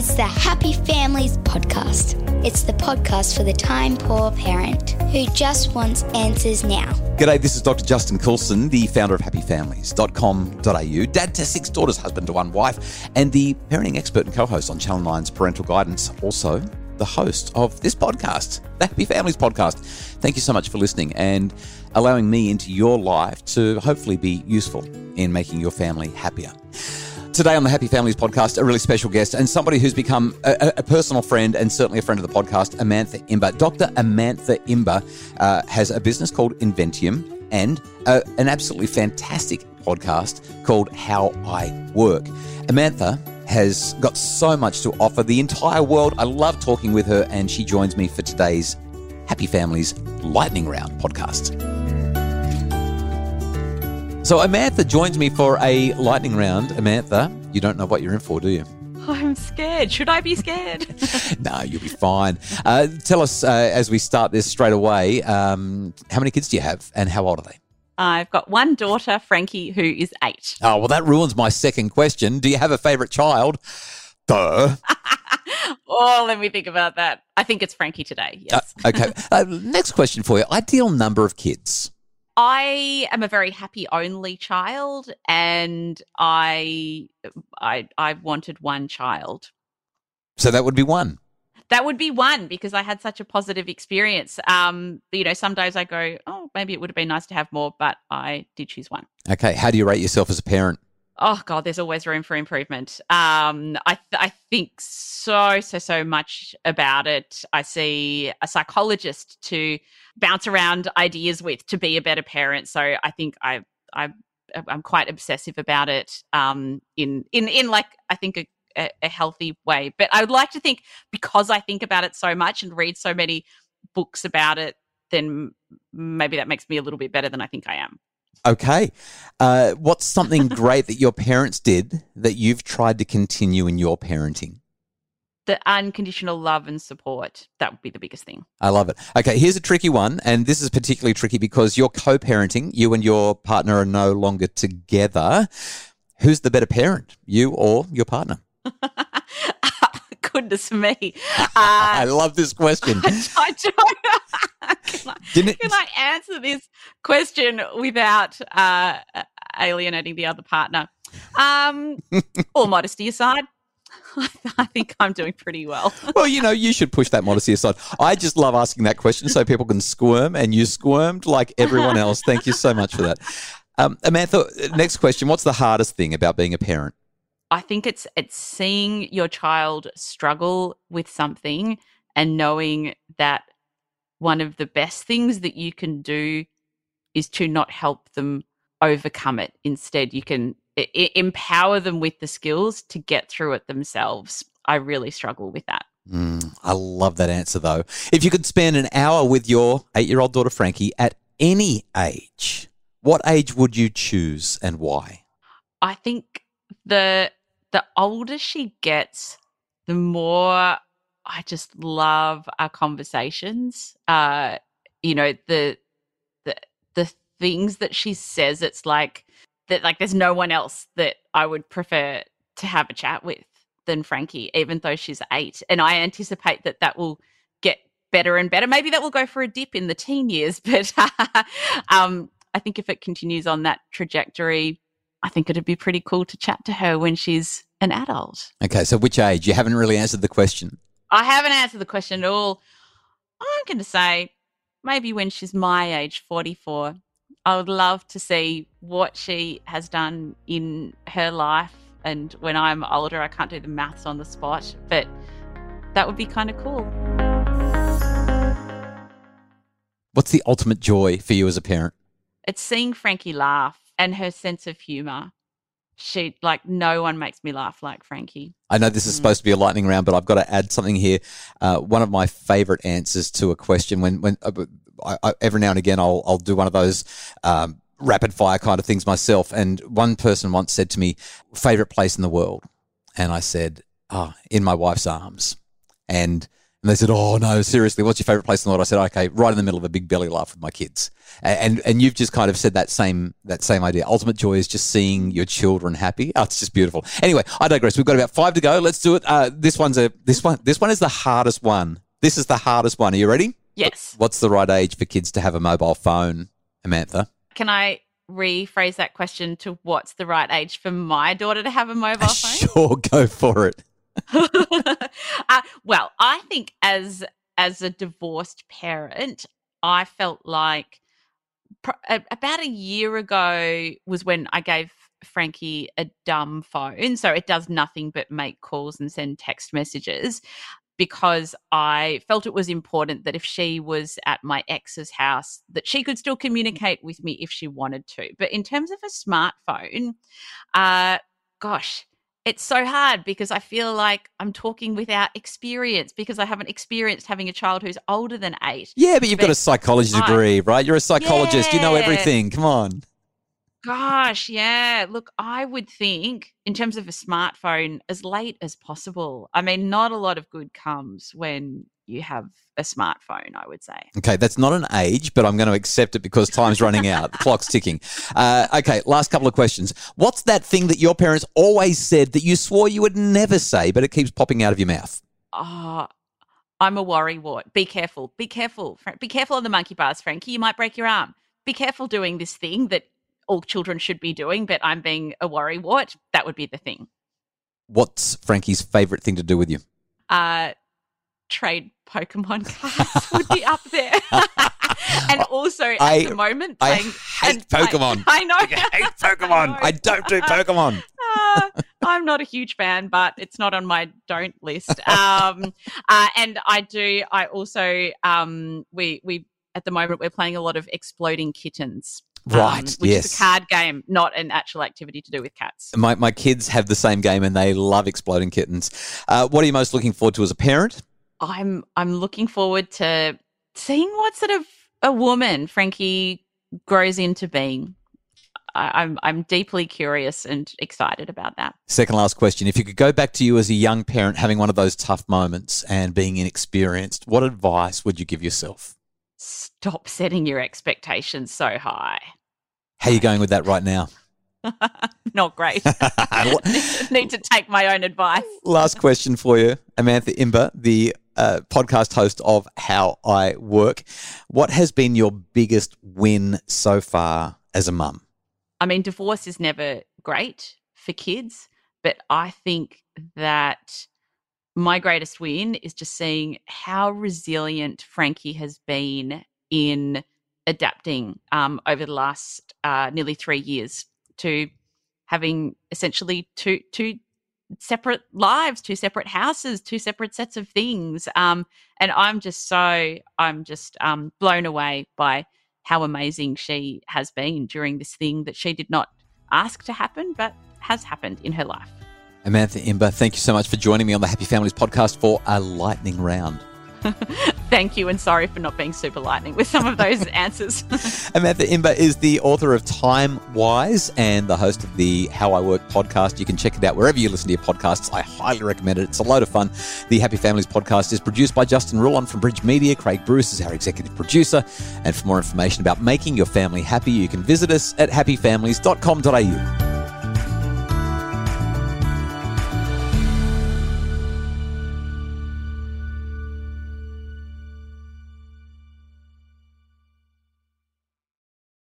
It's the Happy Families Podcast. It's the podcast for the time poor parent who just wants answers now. G'day, this is Dr. Justin Coulson, the founder of happyfamilies.com.au, dad to six daughters, husband to one wife, and the parenting expert and co host on Channel 9's Parental Guidance. Also, the host of this podcast, the Happy Families Podcast. Thank you so much for listening and allowing me into your life to hopefully be useful in making your family happier. Today on the Happy Families podcast, a really special guest and somebody who's become a, a personal friend and certainly a friend of the podcast, Amantha Imber. Dr. Amantha Imber uh, has a business called Inventium and uh, an absolutely fantastic podcast called How I Work. Amantha has got so much to offer the entire world. I love talking with her, and she joins me for today's Happy Families Lightning Round podcast. So, Amantha joins me for a lightning round. Amantha, you don't know what you're in for, do you? I'm scared. Should I be scared? no, you'll be fine. Uh, tell us uh, as we start this straight away um, how many kids do you have and how old are they? I've got one daughter, Frankie, who is eight. Oh, well, that ruins my second question. Do you have a favourite child? Duh. oh, let me think about that. I think it's Frankie today. Yes. Uh, okay. Uh, next question for you. Ideal number of kids? I am a very happy only child, and I, I, I wanted one child. So that would be one. That would be one because I had such a positive experience. Um, you know, some days I go, oh, maybe it would have been nice to have more, but I did choose one. Okay. How do you rate yourself as a parent? oh god there's always room for improvement um, I, th- I think so so so much about it i see a psychologist to bounce around ideas with to be a better parent so i think i i i'm quite obsessive about it um, in in in like i think a, a, a healthy way but i would like to think because i think about it so much and read so many books about it then maybe that makes me a little bit better than i think i am Okay. Uh, what's something great that your parents did that you've tried to continue in your parenting? The unconditional love and support. That would be the biggest thing. I love it. Okay, here's a tricky one. And this is particularly tricky because you're co parenting. You and your partner are no longer together. Who's the better parent, you or your partner? Goodness me. Uh, I love this question. I, I can, I, can I answer this question without uh, alienating the other partner? Um, all modesty aside, I think I'm doing pretty well. well, you know, you should push that modesty aside. I just love asking that question so people can squirm, and you squirmed like everyone else. Thank you so much for that. Um, Amantha, next question. What's the hardest thing about being a parent? I think it's it's seeing your child struggle with something and knowing that one of the best things that you can do is to not help them overcome it. Instead, you can I- empower them with the skills to get through it themselves. I really struggle with that. Mm, I love that answer, though. If you could spend an hour with your eight year old daughter, Frankie, at any age, what age would you choose and why? I think the the older she gets, the more I just love our conversations. Uh, you know, the the the things that she says, it's like that like there's no one else that I would prefer to have a chat with than Frankie, even though she's eight. And I anticipate that that will get better and better. Maybe that will go for a dip in the teen years, but um, I think if it continues on that trajectory, I think it'd be pretty cool to chat to her when she's an adult. Okay, so which age? You haven't really answered the question. I haven't answered the question at all. I'm going to say maybe when she's my age, 44. I would love to see what she has done in her life. And when I'm older, I can't do the maths on the spot, but that would be kind of cool. What's the ultimate joy for you as a parent? It's seeing Frankie laugh and her sense of humor. She like no one makes me laugh like Frankie. I know this is mm. supposed to be a lightning round, but I've got to add something here. Uh, one of my favorite answers to a question when when uh, I, I, every now and again I'll I'll do one of those. Um, rapid fire kind of things myself and one person once said to me favorite place in the world and i said oh in my wife's arms and And they said, "Oh no, seriously, what's your favorite place in the world?" I said, "Okay, right in the middle of a big belly laugh with my kids." And and you've just kind of said that same that same idea. Ultimate joy is just seeing your children happy. Oh, it's just beautiful. Anyway, I digress. We've got about five to go. Let's do it. Uh, this one's a this one this one is the hardest one. This is the hardest one. Are you ready? Yes. What's the right age for kids to have a mobile phone, Amantha? Can I rephrase that question to what's the right age for my daughter to have a mobile phone? Sure, go for it. uh, well, I think as as a divorced parent, I felt like pr- about a year ago was when I gave Frankie a dumb phone, so it does nothing but make calls and send text messages. Because I felt it was important that if she was at my ex's house, that she could still communicate with me if she wanted to. But in terms of a smartphone, uh, gosh, it's so hard because I feel like I'm talking without experience because I haven't experienced having a child who's older than eight. Yeah, but you've got a But psychology I- degree, right? You're a psychologist. You know everything. Come on. Gosh, yeah. Look, I would think in terms of a smartphone, as late as possible. I mean, not a lot of good comes when you have a smartphone, I would say. Okay, that's not an age, but I'm going to accept it because time's running out. The clock's ticking. Uh, okay, last couple of questions. What's that thing that your parents always said that you swore you would never say, but it keeps popping out of your mouth? Oh, I'm a worry wart. Be careful. Be careful. Be careful on the monkey bars, Frankie. You might break your arm. Be careful doing this thing that all children should be doing, but I'm being a worry wart. That would be the thing. What's Frankie's favorite thing to do with you? Uh, trade Pokemon cards would be up there. and also at I- the moment, I hate and Pokemon. I know. I hate Pokemon. know. I don't do Pokemon. Uh, I'm not a huge fan, but it's not on my don't list. Um, uh, and I do. I also um, we we at the moment we're playing a lot of exploding kittens. Um, Right, which yes. is a card game, not an actual activity to do with cats. My, my kids have the same game and they love exploding kittens. Uh, what are you most looking forward to as a parent? I'm I'm looking forward to seeing what sort of a woman Frankie grows into being. I, I'm I'm deeply curious and excited about that. Second last question. If you could go back to you as a young parent having one of those tough moments and being inexperienced, what advice would you give yourself? Stop setting your expectations so high. How are you going with that right now? Not great. Need to take my own advice. Last question for you, Amantha Imber, the uh, podcast host of How I Work. What has been your biggest win so far as a mum? I mean, divorce is never great for kids, but I think that my greatest win is just seeing how resilient Frankie has been in adapting um, over the last uh, nearly three years to having essentially two two separate lives, two separate houses, two separate sets of things. Um, and I'm just so I'm just um, blown away by how amazing she has been during this thing that she did not ask to happen, but has happened in her life. Amantha Imber, thank you so much for joining me on the Happy Families podcast for a lightning round. Thank you, and sorry for not being super lightning with some of those answers. Amantha Imber is the author of Time Wise and the host of the How I Work podcast. You can check it out wherever you listen to your podcasts. I highly recommend it. It's a load of fun. The Happy Families podcast is produced by Justin Ruhlmann from Bridge Media. Craig Bruce is our executive producer. And for more information about making your family happy, you can visit us at happyfamilies.com.au.